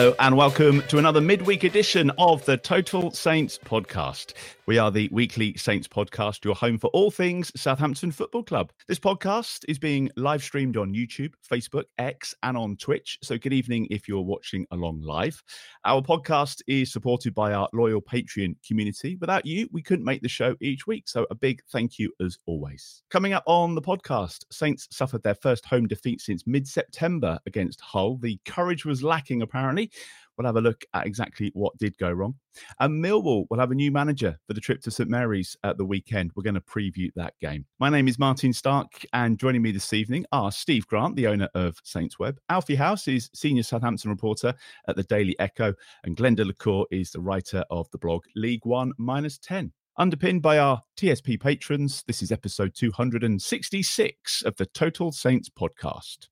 Hello, and welcome to another midweek edition of the Total Saints podcast. We are the weekly Saints podcast, your home for all things Southampton Football Club. This podcast is being live streamed on YouTube, Facebook, X, and on Twitch. So, good evening if you're watching along live. Our podcast is supported by our loyal Patreon community. Without you, we couldn't make the show each week. So, a big thank you as always. Coming up on the podcast, Saints suffered their first home defeat since mid September against Hull. The courage was lacking, apparently. We'll have a look at exactly what did go wrong. And Millwall will have a new manager for the trip to St Mary's at the weekend. We're going to preview that game. My name is Martin Starke, and joining me this evening are Steve Grant, the owner of SaintsWeb. Alfie House is senior Southampton reporter at the Daily Echo, and Glen de la Cour is the writer of the blog League One Minus 10. Underpinned by our TSP patrons, this is episode 266 of the Total Saints podcast.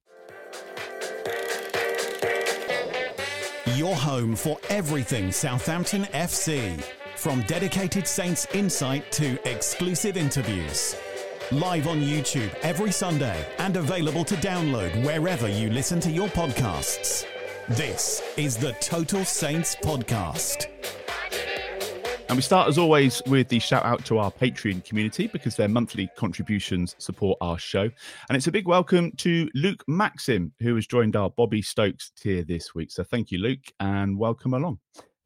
Your home for everything Southampton FC. From dedicated Saints insight to exclusive interviews. Live on YouTube every Sunday and available to download wherever you listen to your podcasts. This is the Total Saints Podcast. And we start, as always, with the shout out to our Patreon community because their monthly contributions support our show. And it's a big welcome to Luke Maxim, who has joined our Bobby Stokes tier this week. So thank you, Luke, and welcome along.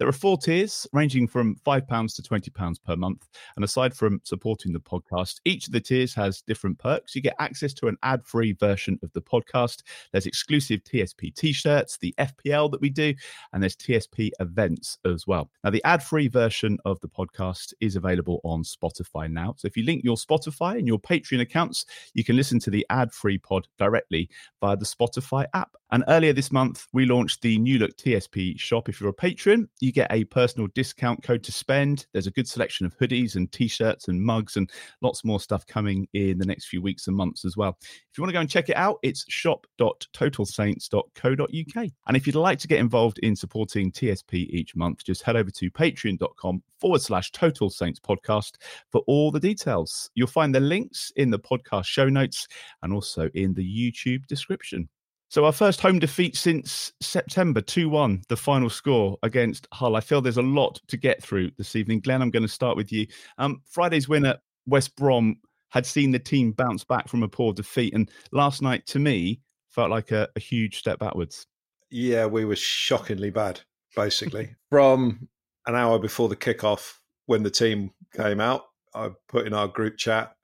There are four tiers ranging from £5 to £20 per month. And aside from supporting the podcast, each of the tiers has different perks. You get access to an ad free version of the podcast. There's exclusive TSP t shirts, the FPL that we do, and there's TSP events as well. Now, the ad free version of the podcast is available on Spotify now. So if you link your Spotify and your Patreon accounts, you can listen to the ad free pod directly via the Spotify app. And earlier this month, we launched the new look TSP shop. If you're a patron, you get a personal discount code to spend. There's a good selection of hoodies and t shirts and mugs and lots more stuff coming in the next few weeks and months as well. If you want to go and check it out, it's shop.totalsaints.co.uk. And if you'd like to get involved in supporting TSP each month, just head over to patreon.com forward slash Total Saints podcast for all the details. You'll find the links in the podcast show notes and also in the YouTube description. So our first home defeat since September, 2-1, the final score against Hull. I feel there's a lot to get through this evening. Glenn, I'm going to start with you. Um, Friday's win at West Brom had seen the team bounce back from a poor defeat. And last night, to me, felt like a, a huge step backwards. Yeah, we were shockingly bad, basically. from an hour before the kickoff, when the team came out, I put in our group chat,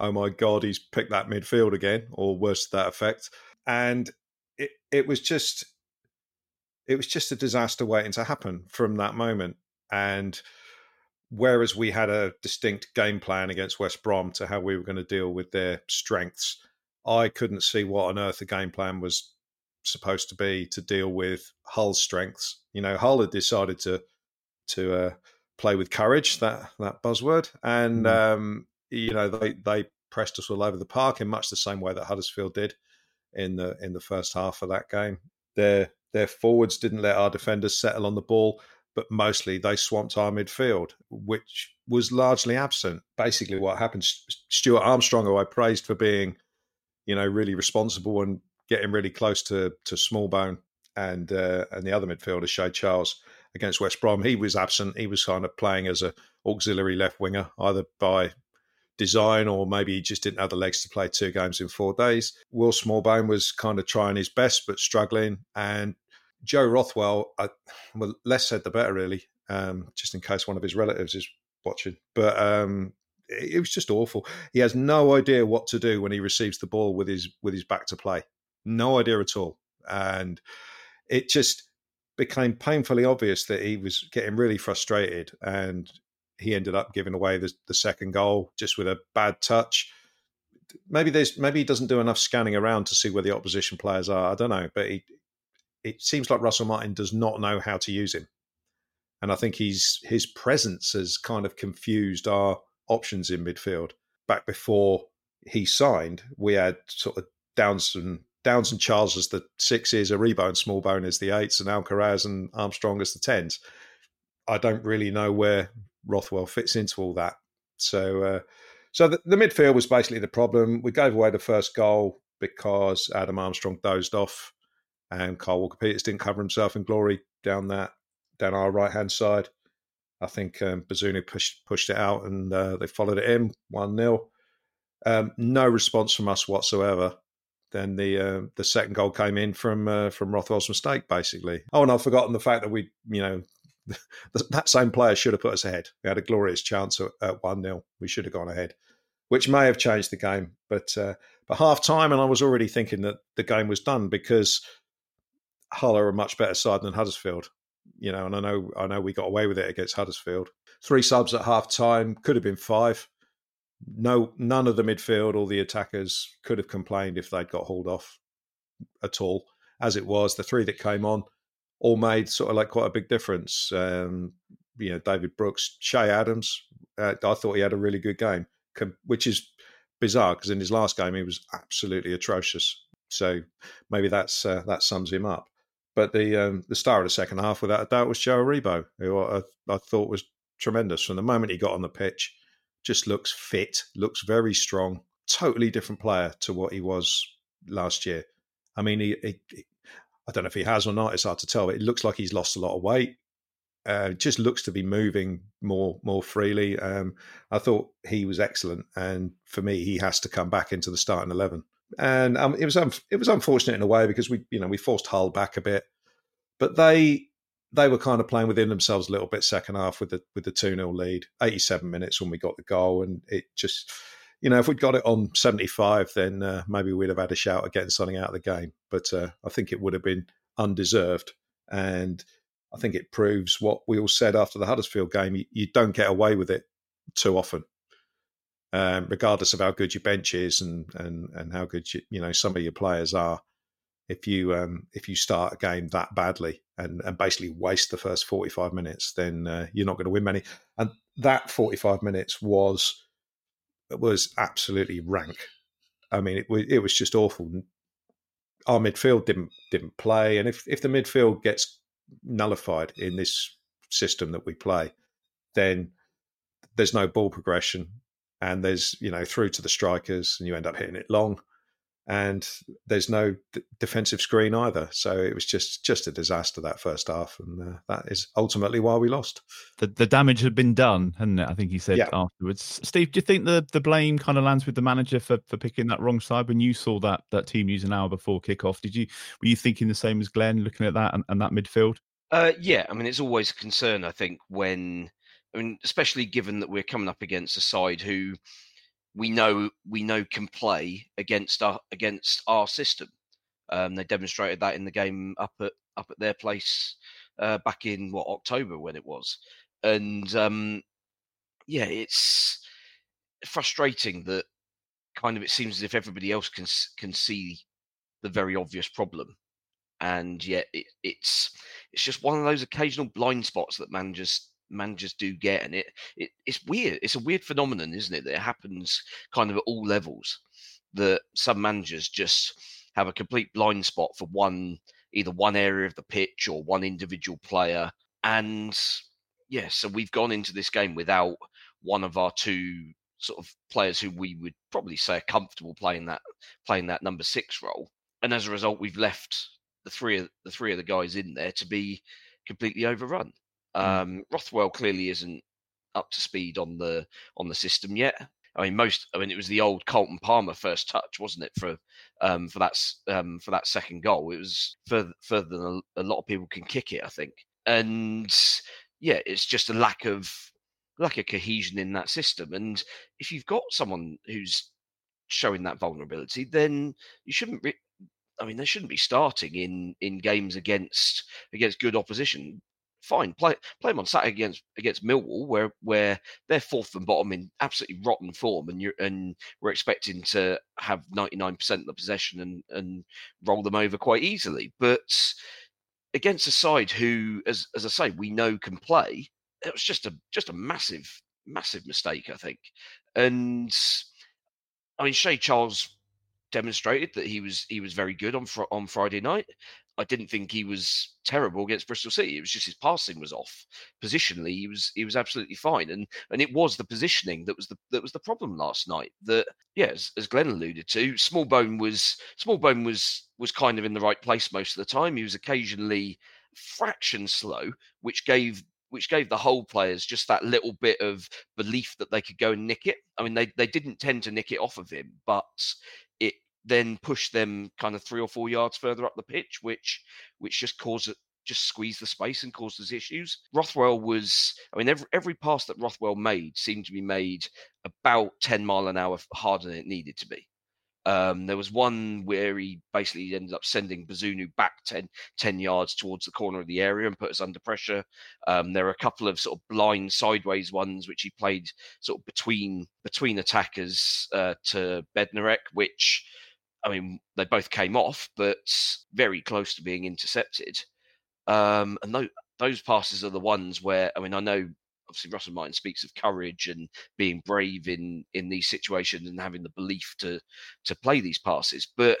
oh my God, he's picked that midfield again, or worse to that effect. And it was just it was just a disaster waiting to happen from that moment. And whereas we had a distinct game plan against West Brom to how we were going to deal with their strengths, I couldn't see what on earth the game plan was supposed to be to deal with Hull's strengths. You know, Hull had decided to to uh, play with courage that that buzzword, and mm. um, you know, they they pressed us all over the park in much the same way that Huddersfield did in the in the first half of that game. Their their forwards didn't let our defenders settle on the ball, but mostly they swamped our midfield, which was largely absent. Basically, what happened, Stuart Armstrong, who I praised for being, you know, really responsible and getting really close to to Smallbone and uh, and the other midfielder, Shea Charles, against West Brom, he was absent. He was kind of playing as a auxiliary left winger, either by design or maybe he just didn't have the legs to play two games in four days. Will Smallbone was kind of trying his best but struggling, and Joe Rothwell, I, well, less said the better, really. Um, just in case one of his relatives is watching, but um, it, it was just awful. He has no idea what to do when he receives the ball with his with his back to play. No idea at all, and it just became painfully obvious that he was getting really frustrated and he ended up giving away the, the second goal just with a bad touch. Maybe there's maybe he doesn't do enough scanning around to see where the opposition players are. I don't know, but he, it seems like Russell Martin does not know how to use him, and I think he's his presence has kind of confused our options in midfield. Back before he signed, we had sort of Downs and Downs and Charles as the sixes, Aribo and Smallbone as the eights, and Alcaraz and Armstrong as the tens. I don't really know where Rothwell fits into all that. So, uh, so the, the, midfield was basically the problem. We gave away the first goal because Adam Armstrong dozed off, and Kyle Walker Peters didn't cover himself in glory down that down our right hand side. I think um, pushed pushed it out, and uh, they followed it in one 0 um, No response from us whatsoever then the uh, the second goal came in from uh, from Rothwell's mistake, basically. Oh, and I've forgotten the fact that we, you know, that same player should have put us ahead. We had a glorious chance at one 0 We should have gone ahead, which may have changed the game. But uh, but half time, and I was already thinking that the game was done because Hull are a much better side than Huddersfield. You know, and I know I know we got away with it against Huddersfield. Three subs at half time could have been five no, none of the midfield or the attackers could have complained if they'd got hauled off at all. As it was, the three that came on all made sort of like quite a big difference. Um, you know, David Brooks, Che Adams. Uh, I thought he had a really good game, which is bizarre because in his last game he was absolutely atrocious. So maybe that's uh, that sums him up. But the um, the star of the second half, without a doubt, was Joe Aribo, who I, I thought was tremendous from the moment he got on the pitch just looks fit, looks very strong, totally different player to what he was last year. I mean, he, he, I don't know if he has or not. It's hard to tell. But it looks like he's lost a lot of weight. Uh, just looks to be moving more more freely. Um, I thought he was excellent, and for me, he has to come back into the starting eleven. And um, it was um, it was unfortunate in a way because we you know we forced Hull back a bit, but they they were kind of playing within themselves a little bit second half with the with the 2 0 lead. 87 minutes when we got the goal. And it just, you know, if we'd got it on 75, then uh, maybe we'd have had a shout at getting something out of the game. But uh, I think it would have been undeserved. And I think it proves what we all said after the Huddersfield game you, you don't get away with it too often. Um, regardless of how good your bench is and, and, and how good you, you know some of your players are, if you um, if you start a game that badly and, and basically waste the first 45 minutes, then uh, you're not going to win many. And that 45 minutes was was absolutely rank. I mean, it was it was just awful. Our midfield didn't didn't play, and if if the midfield gets nullified in this system that we play, then there's no ball progression, and there's you know through to the strikers, and you end up hitting it long and there's no d- defensive screen either. So it was just just a disaster that first half, and uh, that is ultimately why we lost. The, the damage had been done, hadn't it? I think he said yeah. afterwards. Steve, do you think the, the blame kind of lands with the manager for, for picking that wrong side when you saw that that team use an hour before kickoff? Did you were you thinking the same as Glenn, looking at that and, and that midfield? Uh, yeah, I mean it's always a concern. I think when I mean, especially given that we're coming up against a side who we know we know can play against our against our system. Um, they demonstrated that in the game up at up at their place uh, back in what October when it was, and um, yeah, it's frustrating that kind of it seems as if everybody else can can see the very obvious problem, and yet it, it's it's just one of those occasional blind spots that managers managers do get, and it, it it's weird. It's a weird phenomenon, isn't it? That it happens kind of at all levels. That some managers just have a complete blind spot for one either one area of the pitch or one individual player. And yeah, so we've gone into this game without one of our two sort of players who we would probably say are comfortable playing that playing that number six role. And as a result, we've left the three of the three of the guys in there to be completely overrun. Mm. Um, Rothwell clearly isn't up to speed on the on the system yet. I mean, most. I mean, it was the old Colton Palmer first touch, wasn't it? For um, for that um, for that second goal, it was further further than a, a lot of people can kick it, I think. And yeah, it's just a lack of lack of cohesion in that system. And if you've got someone who's showing that vulnerability, then you shouldn't. Re- I mean, they shouldn't be starting in in games against against good opposition fine. Play play them on Saturday against against Millwall, where where they're fourth and bottom in absolutely rotten form, and you and we're expecting to have ninety nine percent of the possession and and roll them over quite easily. But against a side who, as as I say, we know can play, it was just a just a massive massive mistake, I think. And I mean, Shea Charles demonstrated that he was he was very good on fr- on Friday night. I didn't think he was terrible against Bristol City. It was just his passing was off. Positionally, he was he was absolutely fine, and and it was the positioning that was the that was the problem last night. That yeah, as, Glenn alluded to, Smallbone was Smallbone was was kind of in the right place most of the time. He was occasionally fraction slow, which gave which gave the Hull players just that little bit of belief that they could go and nick it. I mean, they they didn't tend to nick it off of him, but then push them kind of three or four yards further up the pitch, which which just caused it just squeezed the space and causes issues. Rothwell was, I mean, every every pass that Rothwell made seemed to be made about 10 mile an hour harder than it needed to be. Um, there was one where he basically ended up sending Bazunu back 10, 10, yards towards the corner of the area and put us under pressure. Um, there are a couple of sort of blind sideways ones which he played sort of between between attackers uh, to Bednarek, which I mean, they both came off, but very close to being intercepted. Um, and those, those passes are the ones where, I mean, I know obviously Russell Martin speaks of courage and being brave in in these situations and having the belief to to play these passes, but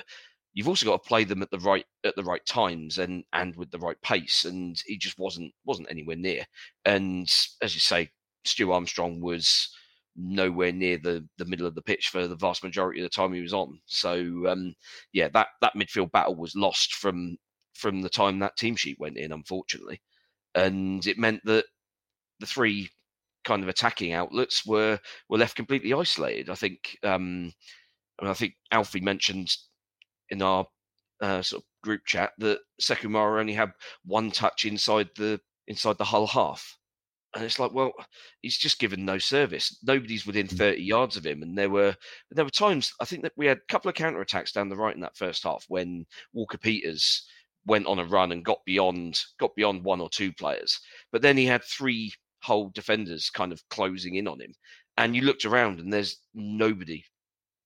you've also got to play them at the right at the right times and and with the right pace. And he just wasn't wasn't anywhere near. And as you say, Stu Armstrong was nowhere near the the middle of the pitch for the vast majority of the time he was on. So um, yeah, that that midfield battle was lost from from the time that team sheet went in, unfortunately, and it meant that the three kind of attacking outlets were were left completely isolated. I think um, I, mean, I think Alfie mentioned in our uh, sort of group chat that Sekou Mara only had one touch inside the inside the Hull half. And it's like, well, he's just given no service. Nobody's within mm. 30 yards of him. And there were there were times I think that we had a couple of counter attacks down the right in that first half when Walker Peters went on a run and got beyond got beyond one or two players. But then he had three Hull defenders kind of closing in on him. And you looked around and there's nobody.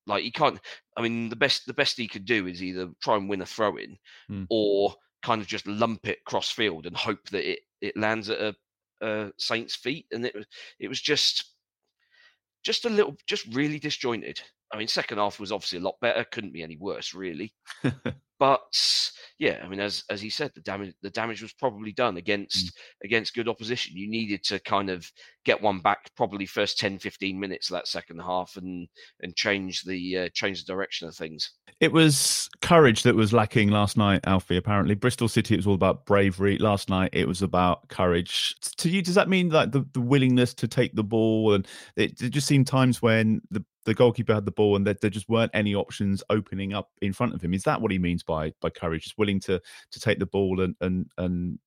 Like he can't I mean the best the best he could do is either try and win a throw in mm. or kind of just lump it cross field and hope that it, it lands at a uh, Saints' feet, and it was it was just just a little, just really disjointed. I mean, second half was obviously a lot better. Couldn't be any worse, really. but yeah, I mean, as as he said, the damage the damage was probably done against mm. against good opposition. You needed to kind of get one back, probably first 10, 15 minutes of that second half, and and change the uh, change the direction of things. It was courage that was lacking last night, Alfie. Apparently, Bristol City it was all about bravery. Last night it was about courage. To you, does that mean like the, the willingness to take the ball? And it, it just seemed times when the the goalkeeper had the ball and there, there just weren't any options opening up in front of him. Is that what he means by by courage? Just willing to to take the ball and and and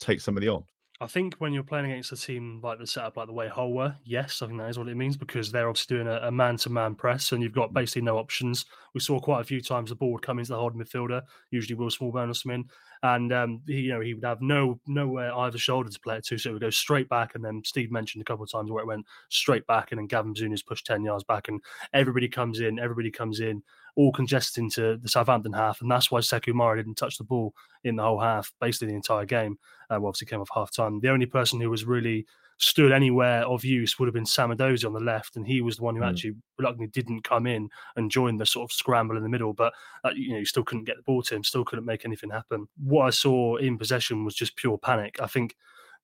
take somebody on. I think when you're playing against a team like the setup, like the way Hull were, yes, I think that is what it means because they're obviously doing a man to man press and you've got basically no options. We saw quite a few times the ball would come into the holding midfielder, usually Will Smallbone or something, and um, he, you know he would have no nowhere either shoulder to play it to, so it would go straight back. And then Steve mentioned a couple of times where it went straight back, and then Gavin Bazunu's pushed ten yards back, and everybody comes in, everybody comes in all congested into the Southampton half, and that's why Sekou Mara didn't touch the ball in the Hull half, basically the entire game. Uh, obviously came off half time. The only person who was really stood anywhere of use would have been Sam Edozie on the left, and he was the one who Mm. actually reluctantly didn't come in and join the sort of scramble in the middle. But uh, you know, you still couldn't get the ball to him, still couldn't make anything happen. What I saw in possession was just pure panic. I think.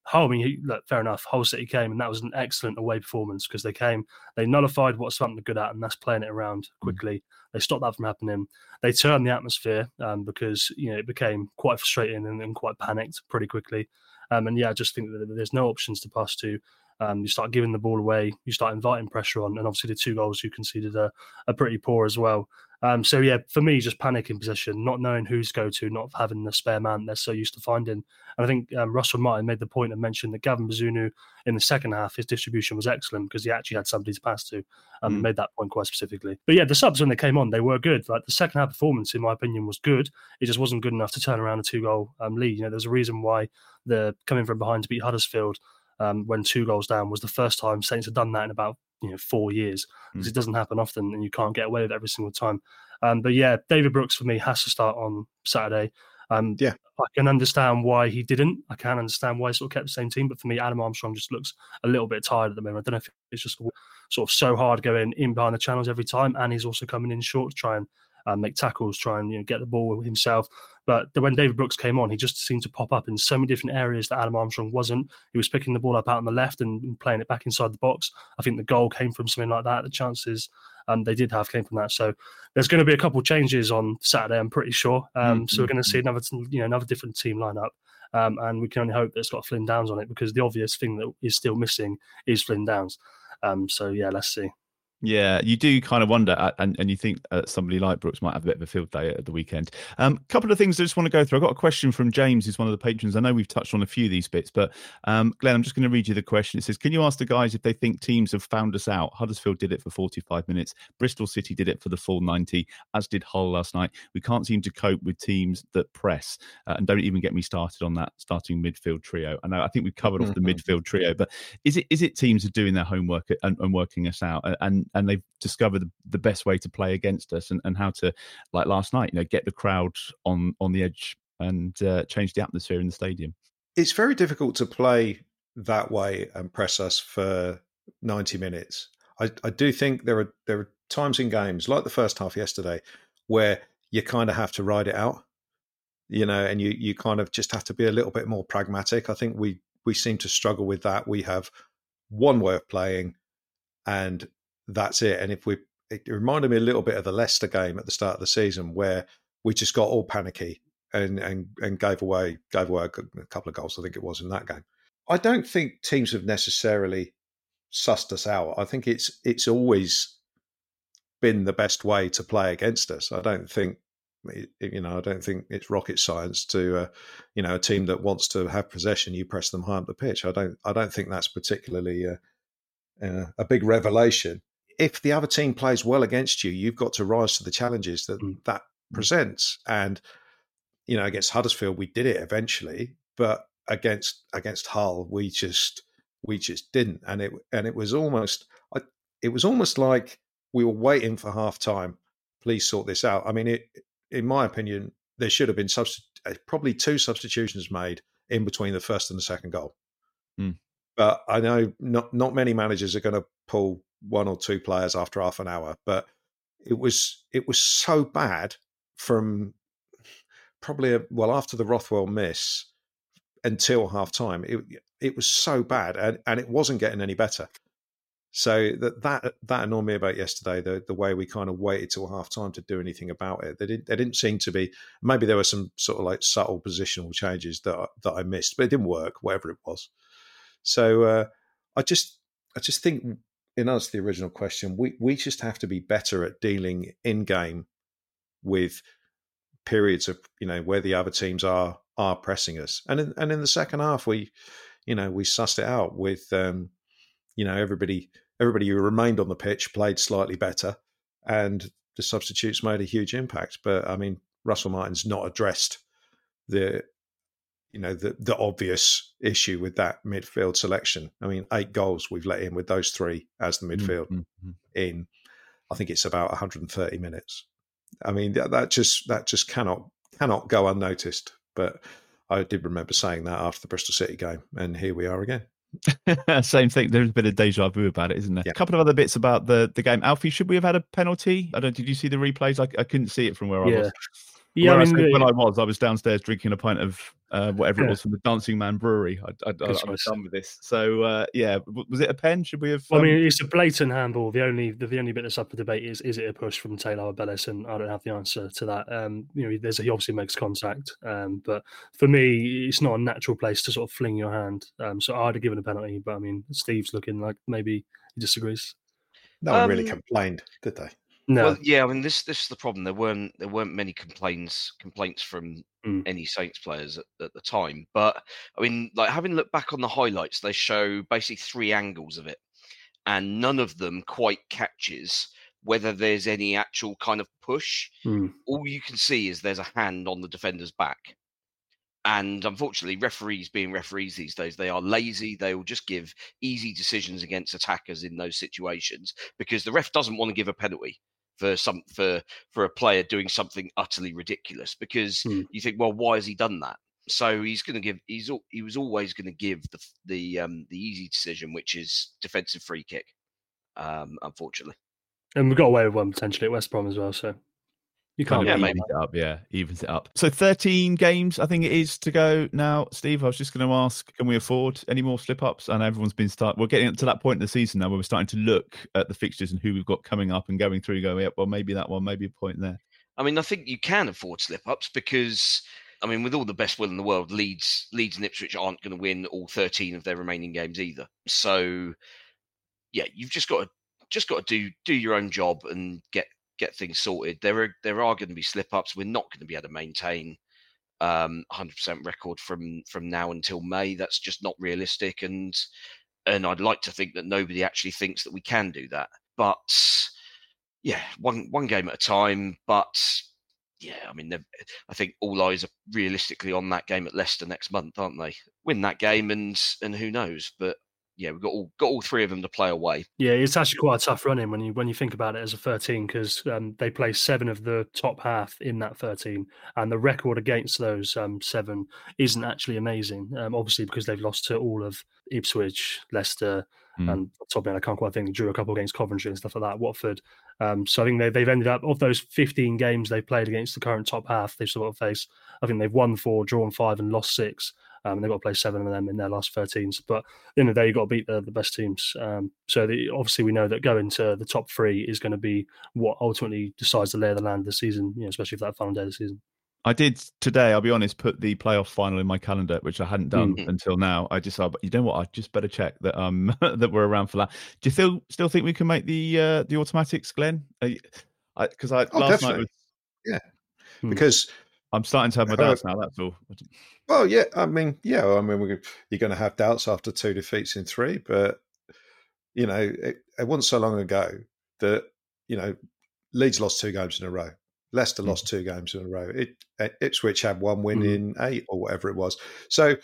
Hull, I mean, look, fair enough. Hull City came, and that was an excellent away performance because they came, they nullified what Southampton are good at, and that's playing it around quickly. They stopped that from happening. They turned the atmosphere um, because you know it became quite frustrating and, and quite panicked pretty quickly. Um, and yeah, I just think that there's no options to pass to. Um, you start giving the ball away, you start inviting pressure on, and obviously the two goals you conceded are, are pretty poor as well. Um, so yeah, for me, just panic in possession, not knowing who's to go to, not having the spare man they're so used to finding. And I think um, Russell Martin made the point and mentioned that Gavin Bazunu in the second half, his distribution was excellent because he actually had somebody to pass to. and Mm. Made that point quite specifically. But yeah, the subs when they came on, they were good. Like the second half performance, in my opinion, was good. It just wasn't good enough to turn around a two goal um, lead. You know, there's a reason why the coming from behind to beat Huddersfield um, when two goals down was the first time Saints had done that in about you know four years because Mm. it doesn't happen often and you can't get away with it every single time. Um, but yeah, David Brooks for me has to start on Saturday. Um, Yeah. I can understand why he didn't. I can understand why he sort of kept the same team. But for me, Adam Armstrong just looks a little bit tired at the moment. I don't know if it's just sort of so hard going in behind the channels every time, and he's also coming in short to try and uh, make tackles, try and you know get the ball himself. But when David Brooks came on, he just seemed to pop up in so many different areas that Adam Armstrong wasn't. He was picking the ball up out on the left and, playing it back inside the box. I think the goal came from something like that. The chances um, they did have came from that. So there's going to be a couple of changes on Saturday. I'm pretty sure. Um, So we're going to see another, you know, another different team lineup. Um, and we can only hope that it's got Flynn Downs on it because the obvious thing that is still missing is Flynn Downs. Um, so yeah, let's see. Yeah, you do kind of wonder, and, and you think uh, somebody like Brooks might have a bit of a field day at the weekend. A um, couple of things I just want to go through. I've got a question from James, who's one of the patrons. I know we've touched on a few of these bits, but um, Glenn, I'm just going to read you the question. It says, Can you ask the guys if they think teams have found us out? Huddersfield did it for 45 minutes, Bristol City did it for the full 90, as did Hull last night. We can't seem to cope with teams that press, uh, and don't even get me started on that starting midfield trio. I know I think we've covered off the Mhm. midfield trio, but is it is it teams are doing their homework and, and working us out and and they've discovered the, best way to play against us and, and how to like last night you know get the crowd on on the edge and uh, change the atmosphere in the stadium It's very difficult to play that way and press us for 90 minutes. I, I do think there are there are times in games like the first half yesterday where you kind of have to ride it out, you know, and you you kind of just have to be a little bit more pragmatic. I think we we seem to struggle with that. We have one way of playing, and that's it. And if we, it reminded me a little bit of the Leicester game at the start of the season where we just got all panicky and and and gave away gave away a couple of goals. I think it was in that game. I don't think teams have necessarily sussed us out. I think it's it's always been the best way to play against us. I don't think you know I don't think it's rocket science to uh, you know a team that wants to have possession you press them high up the pitch. I don't I don't think that's particularly uh, uh, a big revelation. If the other team plays well against you, you've got to rise to the challenges that Mm. that presents. And you know, against Huddersfield, we did it eventually, but against against Hull, we just we just didn't. And it and it was almost it was almost like we were waiting for half time. Please sort this out. I mean, it in my opinion, there should have been subst- uh, probably two substitutions made in between the first and the second goal. Hmm. But I know not not many managers are going to pull one or two players after half an hour. But it was it was so bad from probably a, well after the Rothwell miss until half time. It it was so bad, and, and it wasn't getting any better. So that that that annoyed me about yesterday. The the way we kind of waited till half time to do anything about it. They didn't. They didn't seem to be. Maybe there were some sort of like subtle positional changes that I, that I missed, but it didn't work. Whatever it was. So uh, I just I just think in answer to the original question, we we just have to be better at dealing in game with periods of you know where the other teams are are pressing us, and in, and in the second half we you know we sussed it out with um, you know everybody everybody who remained on the pitch played slightly better, and the substitutes made a huge impact. But I mean, Russell Martin's not addressed the you know the the obvious issue with that midfield selection. I mean, eight goals we've let in with those three as the midfield Mhm. in. I think it's about 130 minutes. I mean, that, that just that just cannot cannot go unnoticed. But I did remember saying that after the Bristol City game, and here we are again. Same thing. There's a bit of deja vu about it, isn't there? Yeah. A couple of other bits about the, the game. Alfie, should we have had a penalty? I don't. Did you see the replays? I, I couldn't see it from where I was. Yeah, Where I I mean, say the- when I was, I was downstairs drinking a pint of uh, whatever it was from the Dancing Man Brewery. I, I, I, I'm done with this. So uh, yeah, was it a pen? Should we have? Well, I um, mean, it's a blatant handball. The only the, the only bit that's up for debate is is it a push from Taylor Bellis, and I don't have the answer to that. Um, you know, there's he obviously makes contact, um, but for me, it's not a natural place to sort of fling your hand. Um, so I'd have given a penalty, but I mean, Steve's looking like maybe he disagrees. No one really Um, complained, did they? No, Well, yeah, I mean this this is the problem. There weren't there weren't many complaints complaints from Mm. any Saints players at, at the time. But I mean, like having looked back on the highlights, they show basically three angles of it, and none of them quite catches whether there's any actual kind of push. Mm. All you can see is there's a hand on the defender's back. And unfortunately, referees being referees these days, they are lazy. They will just give easy decisions against attackers in those situations because the ref doesn't want to give a penalty for some for for a player doing something utterly ridiculous because Hmm. you think, well, why has he done that? So he's going to give. He's he was always going to give the the um the easy decision, which is defensive free kick. Um, unfortunately, and we got away with one potentially at West Brom as well. So you kind can't. of yeah, blame evens it up. Yeah, evens it up. So 13 games, I think it is to go now. Steve, I was just going to ask, can we afford any more slip ups? And everyone's been start. We're getting to that point in the season now where we're starting to look at the fixtures and who we've got coming up and going through. Going, up. well, maybe that one, maybe a point there. I mean, I think you can afford slip ups because, I mean, with all the best will in the world, Leeds, Leeds and Ipswich aren't going to win all 13 of their remaining games either. So, yeah, you've just got to just got to do do your own job and get get things sorted. There are there are going to be slip ups. We're not going to be able to maintain um 100% record from from now until May. That's just not realistic, and and I'd like to think that nobody actually thinks that we can do that. But yeah, one one game at a time. But yeah, I mean, I think all eyes are realistically on that game at Leicester next month, aren't they? Win that game, and and who knows? But yeah, we've got all got all three of them to play away. Yeah, it's actually quite a tough run in when you when you think about it as a 13 because um, they play seven of the top half in that 13, and the record against those um, seven isn't actually amazing. Um, obviously, because they've lost to all of Ipswich, Leicester, Mm. and top man, I can't quite think. Drew a couple against Coventry and stuff like that. Watford. Um, so I think they, they've ended up of those 15 games they've played against the current top half. They've still got to face. I think they've won four, drawn five, and lost six. Um, and they've got to play seven of them in their last 13s. But at the end of the day, you've got to beat the, the best teams. Um, so the, obviously, we know that going to the top three is going to be what ultimately decides the lay of the land this season, you know, especially for that final day of the season. I did today, I'll be honest, put the playoff final in my calendar, which I hadn't done Mhm. until now. I just thought, but you know what? I just better check that um that we're around for that. Do you still still think we can make the uh, the automatics, Glenn? Because I, Oh, last night definitely. yeah, Hmm. Because I'm starting to have my Uh, doubts now. That's all. Well, yeah, I mean, yeah, I mean, we're, you're going to have doubts after two defeats in three, but you know, it, it wasn't so long ago that you know Leeds lost two games in a row. Leicester lost two games in a row. It, it, Ipswich had one win Mhm. in eight or whatever it was. So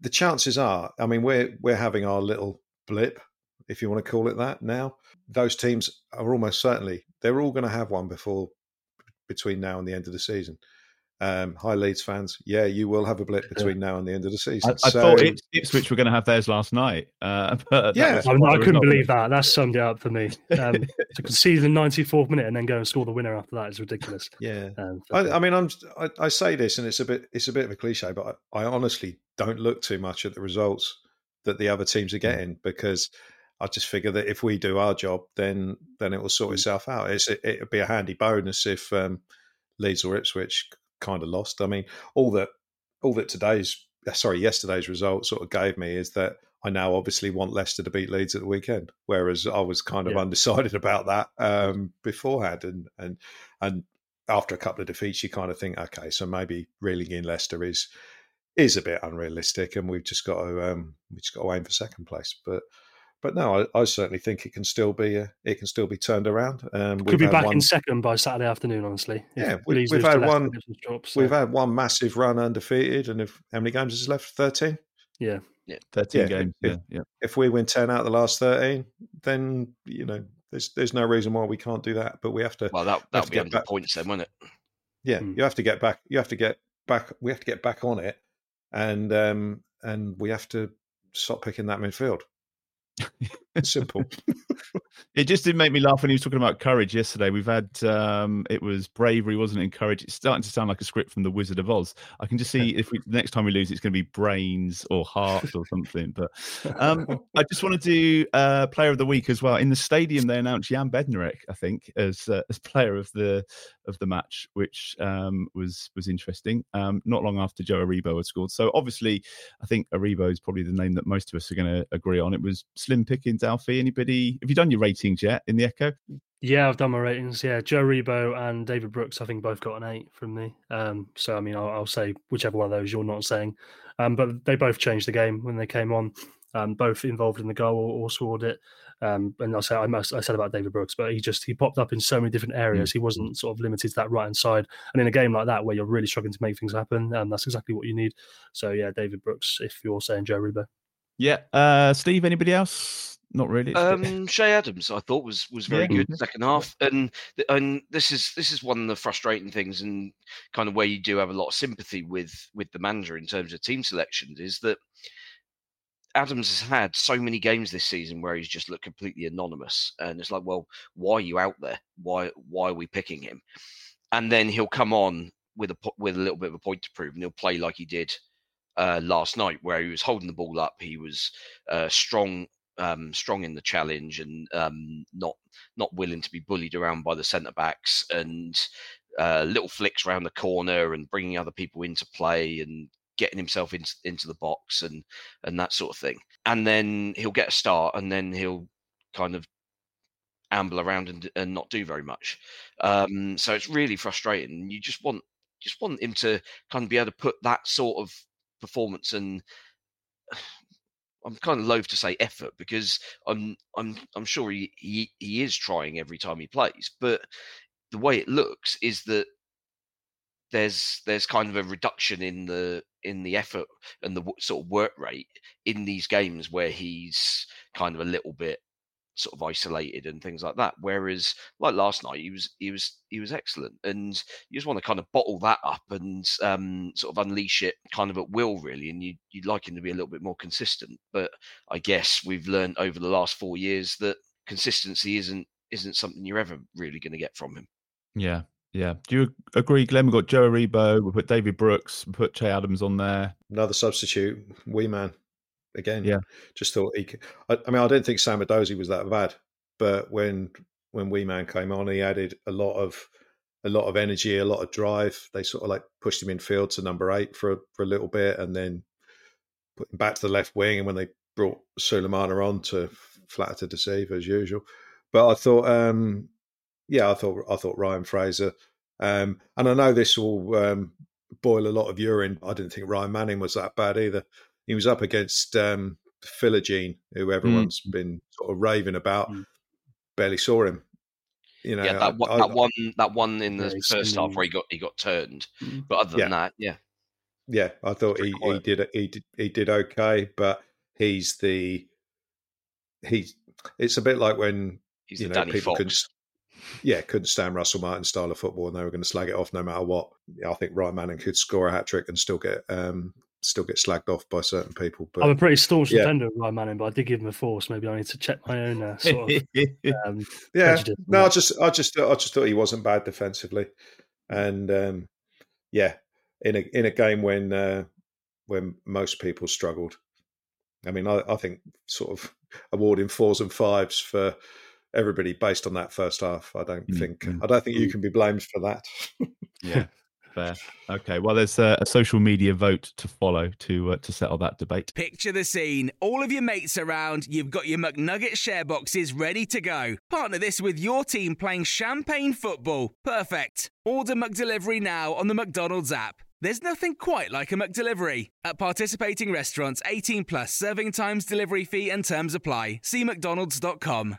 the chances are, I mean, we're we're having our little blip, if you want to call it that. Now, those teams are almost certainly they're all going to have one before between now and the end of the season. Um, hi, Leeds fans. Yeah, you will have a blip between now and the end of the season. I So- thought Ips- Ipswich were going to have theirs last night. Uh, but Yeah. was I, quite I a couldn't believe that. That summed it up for me. Um, to concede in the 94th minute and then go and score the winner after that is ridiculous. yeah. Um, I, I mean, I'm. I, I say this, and it's a bit. It's a bit of a cliche, but I, I honestly don't look too much at the results that the other teams are getting because I just figure that if we do our job, then then it will sort itself out. It's it, it'd be a handy bonus if um, Leeds or Ipswich kind of lost. I mean, all that all that today's uh, sorry yesterday's result sort of gave me is that I now obviously want Leicester to beat Leeds at the weekend, whereas I was kind of Yeah. undecided about that um, beforehand, and and and after a couple of defeats, you kind of think, okay, so maybe reeling in Leicester is is a bit unrealistic, and we've just got to um, we just got to aim for second place. But but no, I, I certainly think it can still be uh, it can still be turned around. Um, Could we've be back one- in second by Saturday afternoon, honestly. Yeah, we, we've had one- drop, so, We've had one massive run undefeated, and if how many games is left? Thirteen. yeah. yeah, 13 Yeah, games. if- Yeah, yeah. If we win ten out of the last thirteen, then you know there's there's no reason why we can't do that. But we have to Well, that that'll be get under back- points then, won't it? yeah Hmm. you have to get back you have to get back we have to get back on it and um and we have to stop picking that midfield. It's simple. it just did make me laugh when he was talking about courage yesterday. We've had um, it was bravery, wasn't it? And courage. It's starting to sound like a script from the Wizard of Oz. I can just see if we, next time we lose, it's going to be brains or hearts or something. But um, I just want to do uh, player of the week as well. In the stadium, they announced Jan Bednarek, I think, as uh, as player of the of the match, which um, was was interesting. Um, not long after Joe Aribo had scored. So obviously, I think Aribo is probably the name that most of us are going to agree on. It was slim pickings, Alfie. Anybody? Have you done your ratings yet in the Echo? Yeah, I've done my ratings. Yeah, Joe Aribo and David Brooks, I think both got an eight from me. Um, so I mean, I'll, I'll, say whichever one of those you're not saying. Um, but they both changed the game when they came on. Um, both involved in the goal or, or scored it. Um, and I said I, must, I said about David Brooks, but he just he popped up in so many different areas. He wasn't sort of limited to that right hand side. And in a game like that, where you're really struggling to make things happen, um, that's exactly what you need. So yeah, David Brooks. If you're saying Joe Aribo. Yeah, uh, Steve. Anybody else? Not really. Um, Che Adams, I thought was was very yeah. good second half, and and this is this is one of the frustrating things, and kind of where you do have a lot of sympathy with with the manager in terms of team selections, is that Adams has had so many games this season where he's just looked completely anonymous, and it's like, well, why are you out there? Why why are we picking him? And then he'll come on with a with a little bit of a point to prove, and he'll play like he did uh, last night, where he was holding the ball up, he was uh, strong, um, strong in the challenge, and um, not not willing to be bullied around by the centre backs, and uh, little flicks around the corner, and bringing other people into play, and getting himself into into the box and and that sort of thing. And then he'll get a start, and then he'll kind of amble around and, and not do very much. Um, so it's really frustrating. You just want just want him to kind of be able to put that sort of performance and I'm kind of loath to say effort because I'm I'm I'm sure he, he he is trying every time he plays, but the way it looks is that there's there's kind of a reduction in the in the effort and the sort of work rate in these games where he's kind of a little bit sort of isolated and things like that. Whereas like last night, he was he was he was excellent, and you just want to kind of bottle that up and um, sort of unleash it kind of at will, really. And you you'd like him to be a little bit more consistent. But I guess we've learned over the last four years that consistency isn't isn't something you're ever really going to get from him. Yeah, yeah. Do you agree, Glenn? We've got Joe Aribo, we put David Brooks, we put Che Adams on there. Another substitute, wee man. Again, yeah. Just thought he. Could, I, I, mean, I don't think Sam Edozie was that bad, but when when wee man came on, he added a lot of a lot of energy, a lot of drive. They sort of like pushed him in field to number eight for for a little bit, and then put him back to the left wing. And when they brought Sulemana on to flatter to deceive as usual, but I thought um, yeah, I thought I thought Ryan Fraser, um, and I know this will um, boil a lot of urine. I didn't think Ryan Manning was that bad either. He was up against um, Philogene, who mm. everyone's mm. been sort of raving about. Mm. Barely saw him. You know, yeah, that, I, that I, one, that one in the first half where he got he got turned. Mm. But other than yeah. that, yeah, yeah, I thought he, he did he did he did okay, but he's the he's it's a bit like when he's you know people Fox yeah, couldn't stand Russell Martin's style of football, and they were going to slag it off no matter what. I think Ryan Manning could score a hat trick and still get um, still get slagged off by certain people. But I'm a pretty staunch yeah. defender of Ryan Manning, but I did give him a force. Maybe I need to check my own uh, sort of. Um, yeah, no, I just I just I just thought he wasn't bad defensively, and um, yeah, in a in a game when uh, when most people struggled. I mean, I, I think sort of awarding fours and fives for everybody based on that first half. I don't mm-hmm. think mm. I don't think you mm. can be blamed for that. yeah, fair. Okay, well, there's a, a, social media vote to follow to uh, to settle that debate. Picture the scene: all of your mates around, you've got your McNugget share boxes ready to go. Partner this with your team playing champagne football. Perfect. Order McDelivery now on the McDonald's app. There's nothing quite like a McDelivery. At participating restaurants, 18 plus serving times, delivery fee, and terms apply. See McDonald's.com.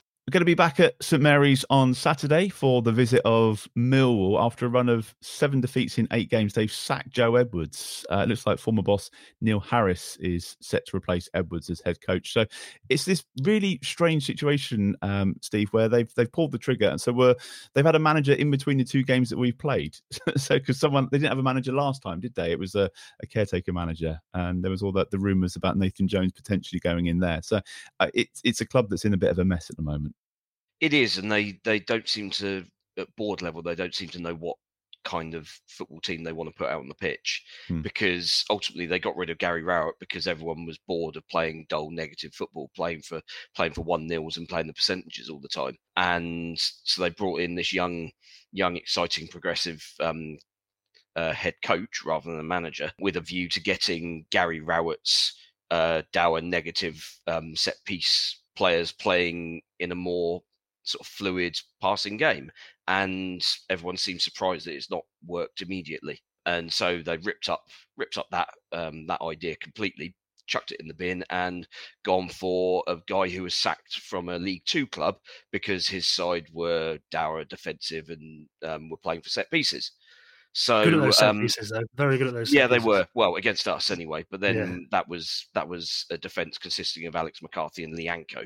We're going to be back at St Mary's on Saturday for the visit of Millwall. After a run of seven defeats in eight games, they've sacked Joe Edwards. Uh, it looks like former boss Neil Harris is set to replace Edwards as head coach. So it's this really strange situation, um, Steve, where they've they've pulled the trigger, and so we're they've had a manager in between the two games that we've played. so because someone they didn't have a manager last time, did they? It was a, a caretaker manager, and there was all that the rumours about Nathan Jones potentially going in there. So uh, it's it's a club that's in a bit of a mess at the moment. It is, and they they don't seem to at board level they don't seem to know what kind of football team they want to put out on the pitch Hmm. because ultimately they got rid of Gary Rowett because everyone was bored of playing dull negative football, playing for playing for one nils and playing the percentages all the time. And so they brought in this young, young, exciting, progressive um, uh, head coach rather than a manager with a view to getting Gary Rowett's uh, dour negative um, set piece players playing in a more sort of fluid passing game and everyone seems surprised that it's not worked immediately. And so they ripped up ripped up that um, that idea completely, chucked it in the bin, and gone for a guy who was sacked from a League Two club because his side were dour, defensive, and um, were playing for set pieces. So Good at those set um, pieces, though. Very good at those. yeah, they pieces. were well against us anyway. But then Yeah. that was that was a defence consisting of Alex McCarthy and Lyanco.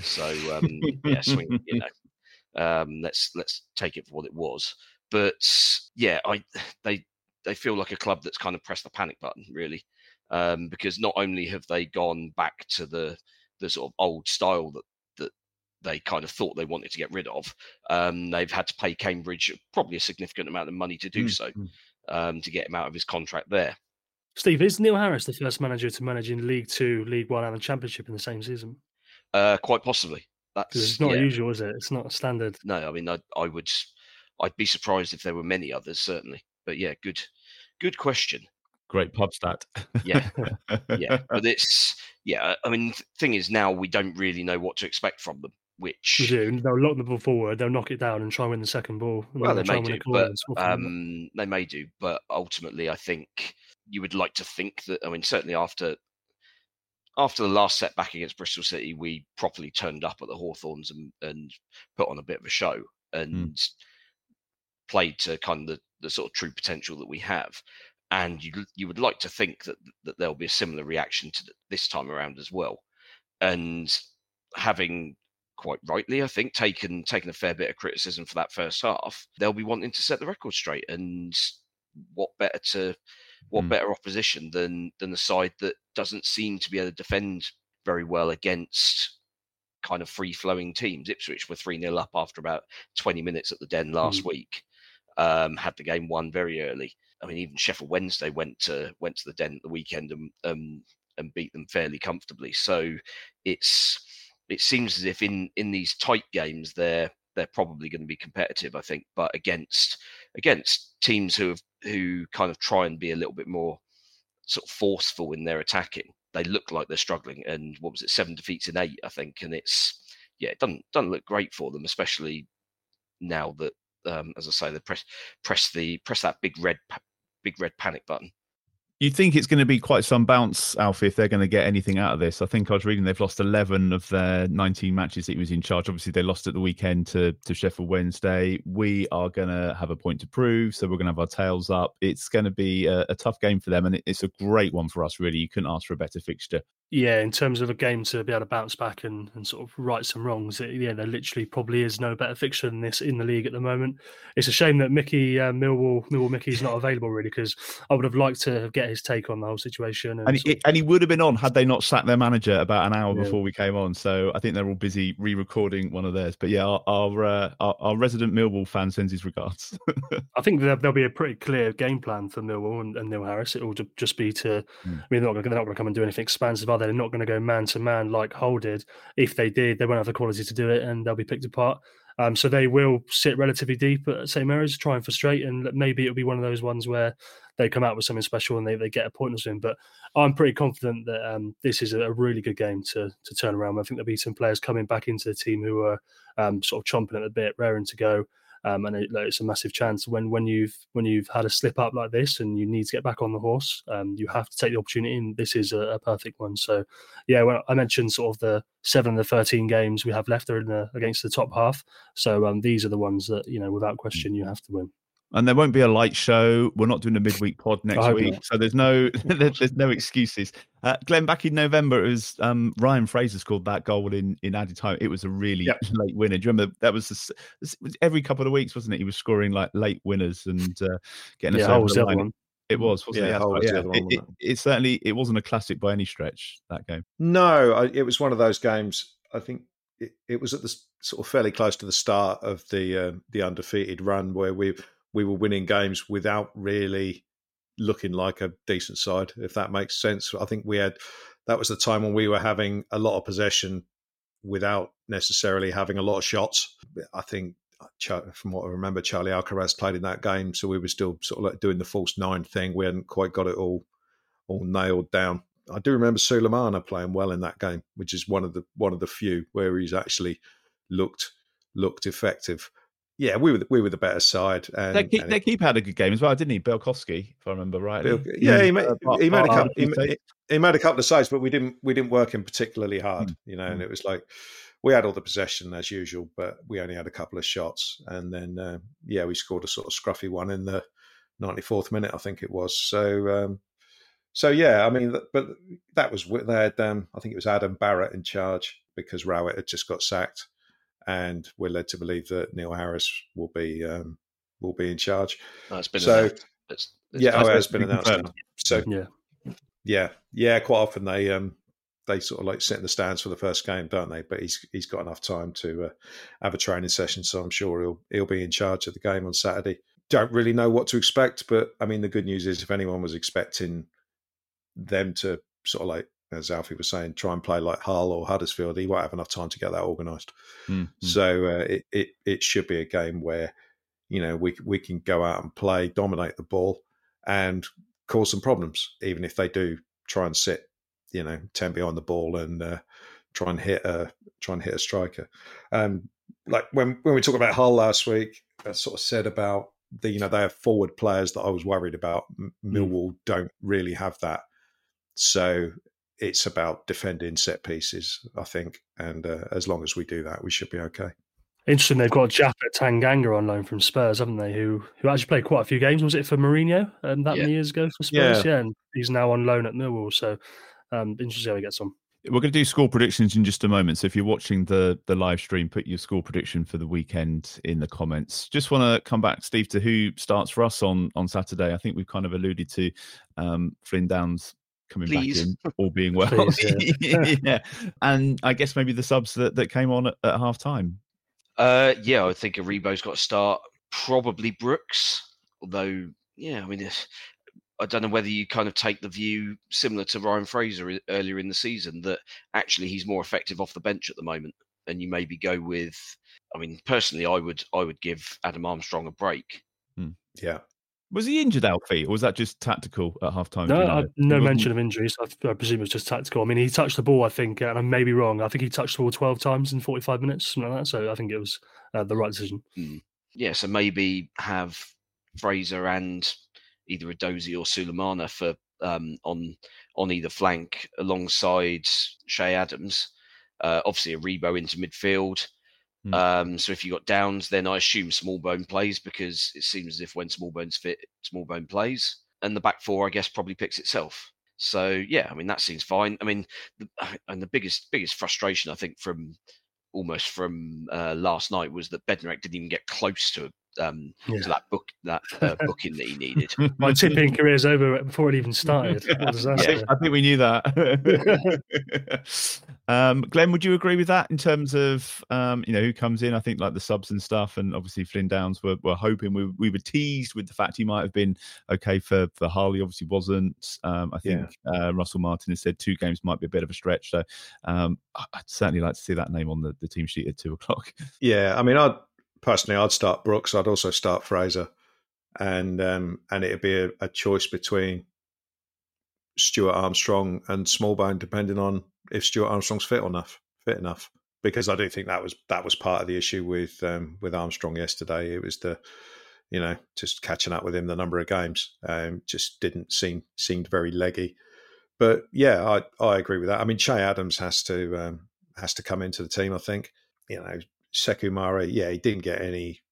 So um, yeah, swing. You know, um, let's let's take it for what it was. But yeah, I they they feel like a club that's kind of pressed the panic button really, um, because not only have they gone back to the the sort of old style that that they kind of thought they wanted to get rid of, um, they've had to pay Cambridge probably a significant amount of money to do Mm, so um, to get him out of his contract there. Steve, is Neil Harris the first manager to manage in League Two, League One, and the Championship in the same season? Uh, quite possibly. That's it's not yeah. usual, is it? It's not standard. No, I mean, I, I would, I'd be surprised if there were many others, certainly. But yeah, good, good question. Great pub stat. Yeah, Yeah, but it's yeah. I mean, th- thing is, now we don't really know what to expect from them. We Which do. They'll lock the ball forward. They'll knock it down and try and win the second ball. well, they they'll may do, win a corner but and score from it. um, they may do. But ultimately, I think you would like to think that. I mean, certainly after after the last setback against Bristol City, we properly turned up at the Hawthorns and, and put on a bit of a show hmm. and played to kind of the, the sort of true potential that we have. And you you would like to think that that there'll be a similar reaction to th- this time around as well. And having quite rightly, I think, taken taken a fair bit of criticism for that first half, they'll be wanting to set the record straight. And what better to what Mm. better opposition than than the side that doesn't seem to be able to defend very well against kind of free flowing teams. Ipswich were 3 0 up after about 20 minutes at the Den last week. Um, had the game won very early. I mean, even Sheffield Wednesday went to went to the Den at the weekend and um, and beat them fairly comfortably. So it's it seems as if in in these tight games they're they're probably going to be competitive. I think, but against against teams who have who kind of try and be a little bit more sort of forceful in their attacking, they look like they're struggling. And what was it, seven defeats in eight, I think. And it's yeah, it doesn't doesn't look great for them, especially now that, um, as I say, they press press the press that big red big red panic button. You think it's going to be quite some bounce, Alfie, if they're going to get anything out of this? I think I was reading they've lost 11 of their 19 matches that he was in charge. Obviously, they lost at the weekend to, to Sheffield Wednesday. We are going to have a point to prove, so we're going to have our tails up. It's going to be a, a tough game for them, and it, it's a great one for us, really. You couldn't ask for a better fixture. Yeah, in terms of a game to be able to bounce back and, and sort of right some wrongs, it, yeah, there literally probably is no better fixture than this in the league at the moment. It's a shame that Mickey uh, Millwall Millwall Mickey's not available really because I would have liked to get his take on the whole situation. And, And he, and he would have been on had they not sacked their manager about an hour Yeah. before we came on. So I think they're all busy re-recording one of theirs. But yeah, our our, uh, our, our resident Millwall fan sends his regards. I think there, there'll be a pretty clear game plan for Millwall and, and Neil Harris. It will just be to, Hmm. I mean, they're not, not going to come and do anything expansive, they? They're not going to go man to man like Hull did. If they did, they won't have the quality to do it and they'll be picked apart. Um, so they will sit relatively deep at St Mary's try and frustrate, and maybe it'll be one of those ones where they come out with something special and they, they get a point or something. But I'm pretty confident that um, this is a really good game to to turn around. I think there'll be some players coming back into the team who are um, sort of chomping at the bit, raring to go. Um, and it, like, it's a massive chance when when you've when you've had a slip up like this and you need to get back on the horse. Um, you have to take the opportunity, and this is a, a, perfect one. So, yeah, when I mentioned sort of the seven of the thirteen games we have left are in the, against the top half. So um, these are the ones that you know without question you have to win and there won't be a light show. We're not doing a midweek pod next week, so there's no there's no excuses. Uh, Glen, back in November, it was um, Ryan Fraser scored that goal in in added time. It was a really yep. late winner. Do you remember that was, was every couple of weeks, wasn't it? He was scoring like late winners and uh, getting us yeah, over the line. It was, wasn't yeah, it? Yeah, it, it, it, certainly it wasn't a classic by any stretch. That game. No, I, it was one of those games. I think it, it was at the sort of fairly close to the start of the uh, the undefeated run where we we were winning games without really looking like a decent side, if that makes sense. I think we had that was the time when we were having a lot of possession without necessarily having a lot of shots. I think uh, from what I remember, Charlie Alcaraz played in that game, so we were still sort of like doing the false nine thing. We hadn't quite got it all all nailed down. I do remember Sulemana playing well in that game, which is one of the one of the few where he's actually looked looked effective yeah, we were we were the better side. And, their, keep, their keeper had a good game as well, didn't he? Bialkowski, if I remember right. Bill, yeah, he made, uh, he, made a couple, he, he, made a couple of saves, but we didn't we didn't work him particularly hard, mm. you know. Mm. And it was like we had all the possession as usual, but we only had a couple of shots, and then uh, yeah, we scored a sort of scruffy one in the ninety fourth minute, I think it was. So. Um, so yeah, I mean, but that was they had um, I think it was Adam Barrett in charge because Rowett had just got sacked, and we're led to believe that Neil Harris will be um, will be in charge. Oh, it's been so it's, it's yeah, oh, it has been announced. Now. So yeah, yeah, yeah. Quite often they um, they sort of like sit in the stands for the first game, don't they? But he's he's got enough time to uh, have a training session, so I'm sure he'll he'll be in charge of the game on Saturday. Don't really know what to expect, but I mean, the good news is if anyone was expecting them to sort of like as Alfie was saying, try and play like Hull or Huddersfield, he won't have enough time to get that organised. Mm-hmm. So uh, it, it it should be a game where you know we we can go out and play, dominate the ball, and cause some problems, even if they do try and sit, you know, ten behind the ball and uh, try and hit a try and hit a striker. Um, like when when we talked about Hull last week, I sort of said about the you know they have forward players that I was worried about. Mm. Millwall don't really have that. So it's about defending set pieces, I think. And uh, as long as we do that, we should be okay. Interesting. They've got Japhet Tanganga on loan from Spurs, haven't they? Who who actually played quite a few games. Was it for Mourinho um, that yeah. many years ago for Spurs? Yeah. yeah. and he's now on loan at Millwall. So um, interesting how he gets on. We're going to do score predictions in just a moment. So if you're watching the the live stream, put your score prediction for the weekend in the comments. Just want to come back, Steve, to who starts for us on on Saturday. I think we've kind of alluded to um, Flynn Downs coming Please. back in, all being well. Please, yeah. yeah. And I guess maybe the subs that, that came on at, at half time. Uh, yeah, I think Aribo's got to start. Probably Brooks, although, yeah, I mean, I don't know whether you kind of take the view similar to Ryan Fraser earlier in the season that actually he's more effective off the bench at the moment, and you maybe go with. I mean, personally, I would I would give Adam Armstrong a break. Hmm. Yeah, was he injured, Alfie, or was that just tactical at half time? No, you know? no mention of injuries. I, I, presume it was just tactical. I mean, he touched the ball, I think, and I may be wrong. I think he touched the ball 12 times in 45 minutes, something like that. So I think it was uh, the right decision. Mm. Yeah, so maybe have Fraser and either Edozie or Sulemana for um, on on either flank alongside Che Adams. Uh, obviously, Aribo into midfield. Mm. Um, so if you got Downs, then I assume Smallbone plays because it seems as if when Smallbone's fit, Smallbone plays, and the back four, I guess, probably picks itself. So yeah, I mean that seems fine. I mean, the, and the biggest biggest frustration I think from almost from uh, last night was that Bednarek didn't even get close to um, Yeah. to that book that uh, booking that he needed. My tipping career is over before it even started. What a I disaster. think, I think we knew that. um, Glen, would you agree with that in terms of um, you know who comes in? I think like the subs and stuff, and obviously Flynn Downs were, were hoping we we were teased with the fact he might have been okay for for Harley. Obviously wasn't. Um, I think uh, Russell Martin has said two games might be a bit of a stretch. So um, I- I'd certainly like to see that name on the, the team sheet at two o'clock. Yeah, I mean, I'd personally, I'd start Brooks. I'd also start Fraser, and um, and it'd be a, a choice between Stuart Armstrong and Smallbone, depending on if Stuart Armstrong's fit enough, fit enough. Because I do think that was that was part of the issue with um, with Armstrong yesterday. It was the you know just catching up with him the number of games um, just didn't seem seemed very leggy. But yeah, I I agree with that. I mean, Che Adams has to um, has to come into the team. I think you know Sekou Mara, yeah, he didn't get any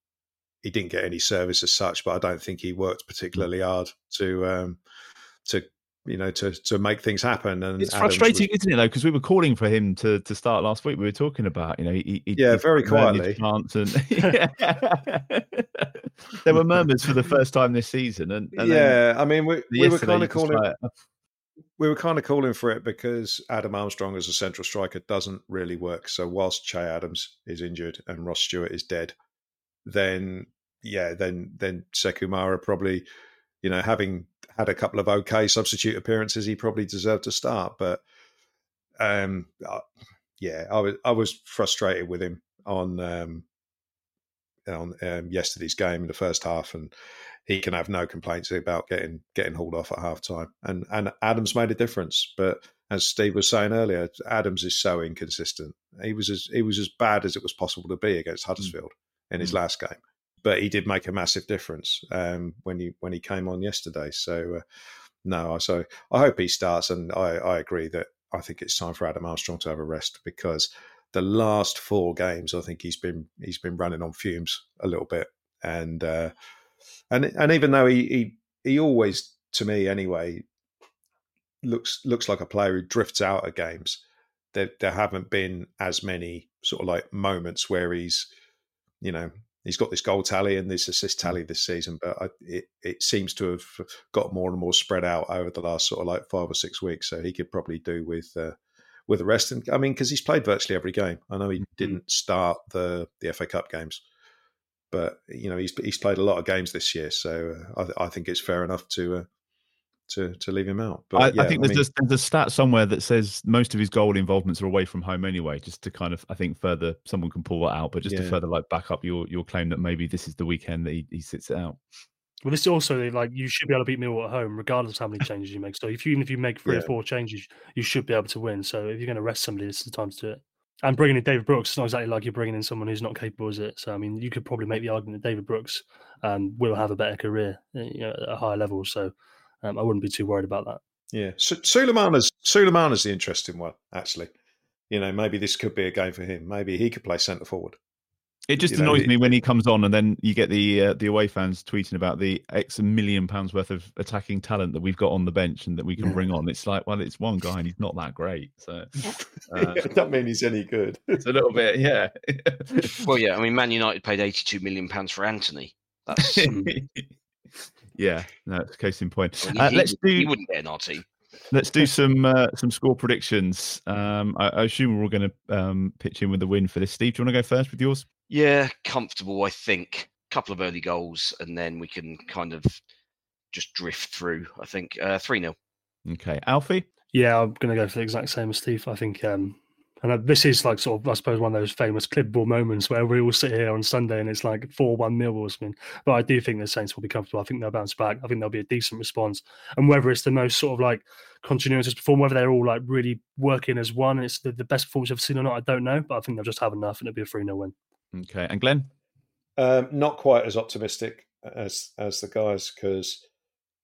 he didn't get any service as such, but I don't think he worked particularly hard to um to you know to to make things happen. And It's Adams frustrating, was- isn't it? Though, because we were calling for him to to start last week. We were talking about, you know, he, he Yeah, he very quietly. chance and there were murmurs for the first time this season, and, and yeah, I mean, we, we were kind of calling we were kind of calling for it because Adam Armstrong as a central striker doesn't really work. So whilst Che Adams is injured and Ross Stewart is dead, then yeah, then then Sekou Mara probably, you know, having had a couple of okay substitute appearances, he probably deserved to start. But um, yeah, I was I was frustrated with him on um, on um, yesterday's game in the first half, and he can have no complaints about getting getting hauled off at half time. And and Adams made a difference, but as Steve was saying earlier, Adams is so inconsistent. He was as he was as bad as it was possible to be against Huddersfield in his last game, but he did make a massive difference um, when he when he came on yesterday. So uh, no, so I hope he starts, and I, I agree that I think it's time for Adam Armstrong to have a rest because the last four games, I think he's been he's been running on fumes a little bit, and uh, and and even though he, he he always to me anyway looks looks like a player who drifts out of games, there there haven't been as many sort of like moments where he's you know he's got this goal tally and this assist tally this season, but I, it it seems to have got more and more spread out over the last sort of like five or six weeks. So he could probably do with. Uh, with the rest, and I mean, because he's played virtually every game. I know he didn't start the the FA Cup games, but you know he's he's played a lot of games this year, so uh, I, I think it's fair enough to uh, to to leave him out. But I, yeah, I think there's, mean, a, there's a stat somewhere that says most of his goal involvements are away from home anyway. Just to kind of, I think further, someone can pull that out, but just to further like back up your your claim that maybe this is the weekend that he, he sits it out. Well, this is also like you should be able to beat Millwall at home, regardless of how many changes you make. So if you, even if you make three Yeah. or four changes, you should be able to win. So if you're going to rest somebody, this is the time to do it. And bringing in David Brooks, it's not exactly like you're bringing in someone who's not capable, is it? So I mean, you could probably make the argument that David Brooks um, will have a better career, uh, you know, at a higher level. So um, I wouldn't be too worried about that. yeah, Su- Sulemana's Sulemana's the interesting one actually. You know, maybe this could be a game for him. Maybe he could play centre forward. It just You annoys it- me when he comes on and then you get the uh, the away fans tweeting about the X million pounds worth of attacking talent that we've got on the bench and that we can Yeah. bring on. It's like, well, it's one guy and he's not that great. So uh, that mean he's any good. it's a little bit, yeah. Well, yeah, I mean, Man United paid 82 million pounds for Antony. That's yeah, no, it's case in point. I mean, Uh, let's would- he do wouldn't get in our team. let's do some uh, some score predictions. Um, I, I assume we're all going to um, pitch in with the win for this. Steve, do you want to go first with yours? Yeah, comfortable. I think. a Couple of early goals, and then we can kind of just drift through. I think uh, three 0 Okay, Alfie. Yeah, I'm going to go for the exact same as Steve. I think, um, and uh, this is like sort of, I suppose, one of those famous clippable moments where we all sit here on Sunday and it's like 4 1 Millwall or something. But I do think the Saints will be comfortable. I think they'll bounce back. I think there'll be a decent response. And whether it's the most sort of like continuous perform, whether they're all like really working as one and it's the, the best performance I've seen or not, I don't know. But I think they'll just have enough and it'll be a 3 0 win. Okay, and Glen. Um, not quite as optimistic as as the guys because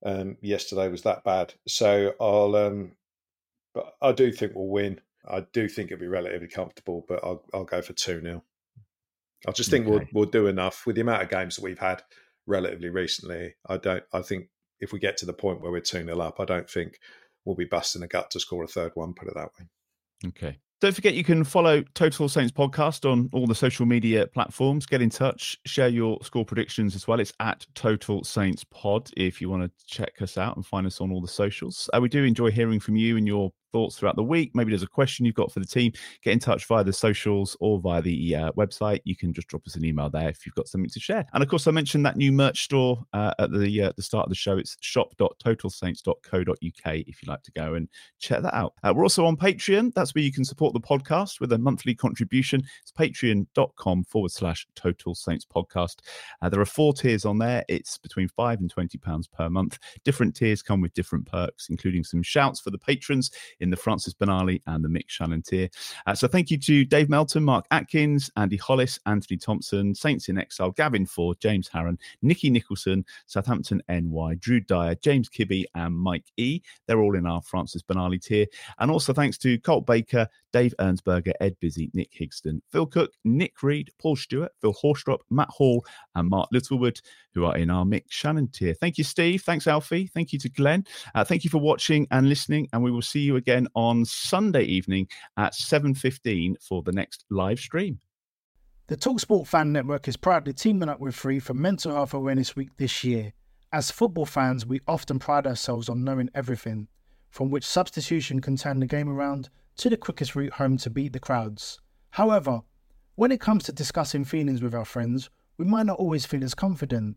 um, yesterday was that bad. So I'll, um, but I do think we'll win. I do think it'll be relatively comfortable, but I'll I'll go for two 0 I just think we'll we'll do enough with the amount of games that we've had relatively recently. I don't. I think if we get to the point where we're two 0 up, I don't think we'll be busting a gut to score a third one. Put it that way. Okay, Don't forget you can follow Total Saints Podcast on all the social media platforms. Get in touch, share your score predictions as well. It's at Total Saints Pod if you want to check us out and find us on all the socials. Uh, we do enjoy hearing from you and your thoughts throughout the week. Maybe there's a question you've got for the team. Get in touch via the socials or via the uh, website. You can just drop us an email there if you've got something to share. And of course, I mentioned that new merch store uh, at the uh, the start of the show. It's shop.totalsaints.co.uk if you'd like to go and check that out. Uh, we're also on Patreon. That's where you can support the podcast with a monthly contribution. It's patreon.com forward slash Total Saints Podcast. Uh, there are four tiers on there. It's between five and twenty pounds per month. Different tiers come with different perks, including some shouts for the patrons in the Francis Benali and the Mick Channon tier. Uh, so thank you to Dave Melton, Mark Atkins, Andy Hollis, Anthony Thompson, Saints in Exile, Gavin Ford, James Harron, Nikki Nicholson, Southampton NY, Drew Dyer, James Kibbe, and Mike E. They're all in our Francis Benali tier. And also thanks to Colt Baker, Dave Ernsberger, Ed Busy, Nick Higston, Phil Cook, Nick Reed, Paul Stewart, Phil Horstrop, Matt Hall, and Mark Littlewood, who are in our Mick Channon tier. Thank you, Steve. Thanks, Alfie. Thank you to Glen. Uh, thank you for watching and listening. And we will see you again on Sunday evening at 7.15 for the next live stream. The Talksport Fan Network is proudly teaming up with Free for Mental Health Awareness Week this year. As football fans, we often pride ourselves on knowing everything, from which substitution can turn the game around to the quickest route home to beat the crowds. However, when it comes to discussing feelings with our friends, we might not always feel as confident.